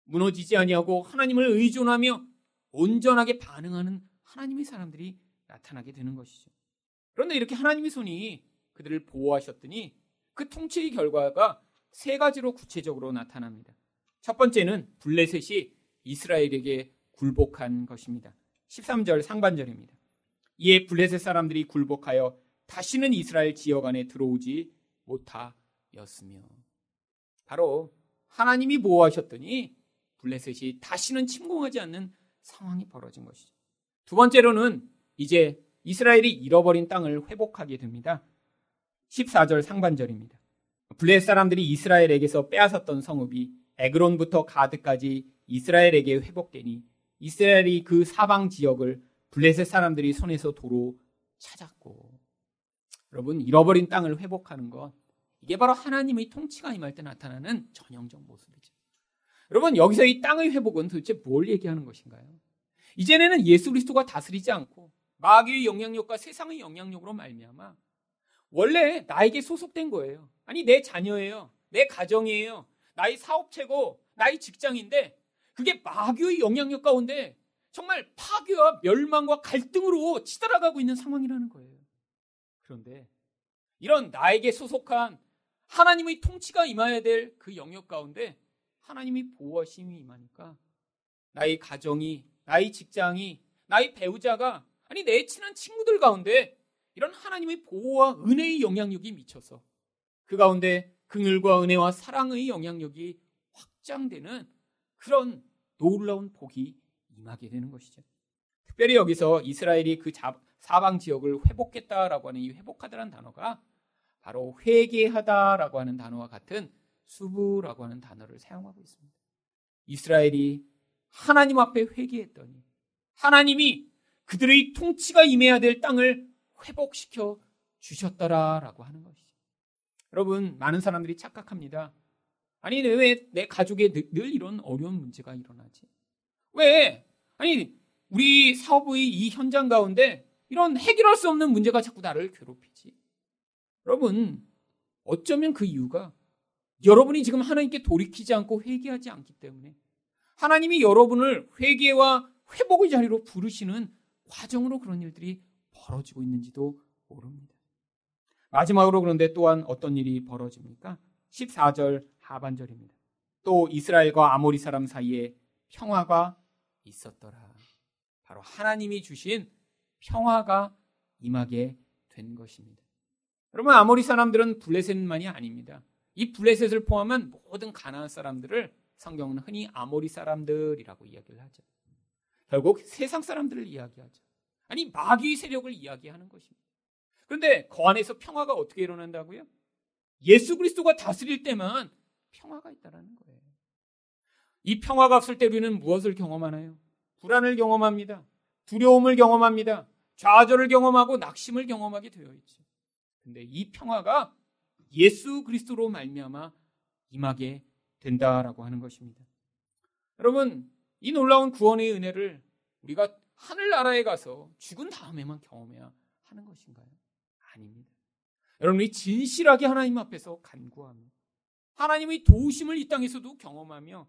무너지지 아니하고 하나님을 의존하며 온전하게 반응하는 하나님의 사람들이 나타나게 되는 것이죠. 그런데 이렇게 하나님의 손이 그들을 보호하셨더니 그 통치의 결과가 세 가지로 구체적으로 나타납니다. 첫 번째는 블레셋이 이스라엘에게 굴복한 것입니다. 13절 상반절입니다. 이에 블레셋 사람들이 굴복하여 다시는 이스라엘 지역 안에 들어오지 못하였으며 바로 하나님이 보호하셨더니 블레셋이 다시는 침공하지 않는 상황이 벌어진 것이죠. 두 번째로는 이제 이스라엘이 잃어버린 땅을 회복하게 됩니다. 14절 상반절입니다. 블레셋 사람들이 이스라엘에게서 빼앗았던 성읍이 에그론부터 가드까지 이스라엘에게 회복되니 이스라엘이 그 사방 지역을 블레셋 사람들이 손에서 도로 찾았고 여러분 잃어버린 땅을 회복하는 것 이게 바로 하나님의 통치가 임할 때 나타나는 전형적 모습이죠. 여러분 여기서 이 땅의 회복은 도대체 뭘 얘기하는 것인가요? 이제는 예수 그리스도가 다스리지 않고 마귀의 영향력과 세상의 영향력으로 말미암아 원래 나에게 소속된 거예요. 아니 내 자녀예요. 내 가정이에요. 나의 사업체고 나의 직장인데 그게 마귀의 영향력 가운데 정말 파괴와 멸망과 갈등으로 치달아가고 있는 상황이라는 거예요. 그런데 이런 나에게 소속한 하나님의 통치가 임해야 될 그 영역 가운데 하나님이 보호하심이 임하니까 나의 가정이, 나의 직장이, 나의 배우자가 아니 내 친한 친구들 가운데 이런 하나님의 보호와 은혜의 영향력이 미쳐서 그 가운데 긍휼과 은혜와 사랑의 영향력이 확장되는 그런 놀라운 복이 임하게 되는 것이죠. 특별히 여기서 이스라엘이 그 사방 지역을 회복했다라고 하는 이 회복하다라는 단어가 바로 회개하다라고 하는 단어와 같은 수부라고 하는 단어를 사용하고 있습니다. 이스라엘이 하나님 앞에 회개했더니 하나님이 그들의 통치가 임해야 될 땅을 회복시켜 주셨더라라고 하는 것이죠. 여러분, 많은 사람들이 착각합니다. 아니, 왜 내 가족에 늘 이런 어려운 문제가 일어나지? 왜? 아니, 우리 사업의 이 현장 가운데 이런 해결할 수 없는 문제가 자꾸 나를 괴롭히지. 여러분, 어쩌면 그 이유가 여러분이 지금 하나님께 돌이키지 않고 회개하지 않기 때문에 하나님이 여러분을 회개와 회복의 자리로 부르시는 과정으로 그런 일들이 벌어지고 있는지도 모릅니다. 마지막으로 그런데 또한 어떤 일이 벌어집니까? 14절 하반절입니다. 또 이스라엘과 아모리 사람 사이에 평화가 있었더라. 바로 하나님이 주신 평화가 임하게 된 것입니다. 여러분 아모리 사람들은 블레셋만이 아닙니다. 이 블레셋을 포함한 모든 가나안 사람들을 성경은 흔히 아모리 사람들이라고 이야기를 하죠. 결국 세상 사람들을 이야기하죠. 아니 마귀 세력을 이야기하는 것입니다. 그런데 그 안에서 평화가 어떻게 일어난다고요? 예수 그리스도가 다스릴 때만 평화가 있다라는 거예요. 이 평화가 없을 때 우리는 무엇을 경험하나요? 불안을 경험합니다. 두려움을 경험합니다. 좌절을 경험하고 낙심을 경험하게 되어 있죠. 근데 이 평화가 예수 그리스도로 말미암아 임하게 된다라고 하는 것입니다. 여러분, 이 놀라운 구원의 은혜를 우리가 하늘나라에 가서 죽은 다음에만 경험해야 하는 것인가요? 아닙니다. 여러분이 진실하게 하나님 앞에서 간구하며 하나님의 도우심을 이 땅에서도 경험하며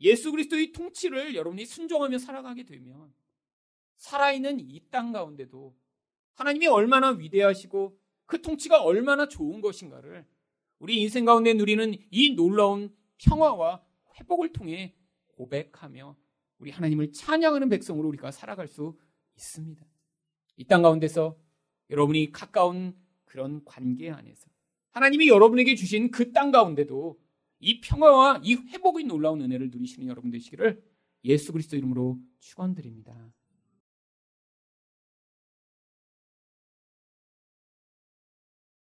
예수 그리스도의 통치를 여러분이 순종하며 살아가게 되면 살아있는 이 땅 가운데도 하나님이 얼마나 위대하시고 그 통치가 얼마나 좋은 것인가를 우리 인생 가운데 누리는 이 놀라운 평화와 회복을 통해 고백하며 우리 하나님을 찬양하는 백성으로 우리가 살아갈 수 있습니다. 이 땅 가운데서 여러분이 가까운 그런 관계 안에서 하나님이 여러분에게 주신 그 땅 가운데도 이 평화와 이 회복의 놀라운 은혜를 누리시는 여러분 되시기를 예수 그리스도 이름으로 축원드립니다.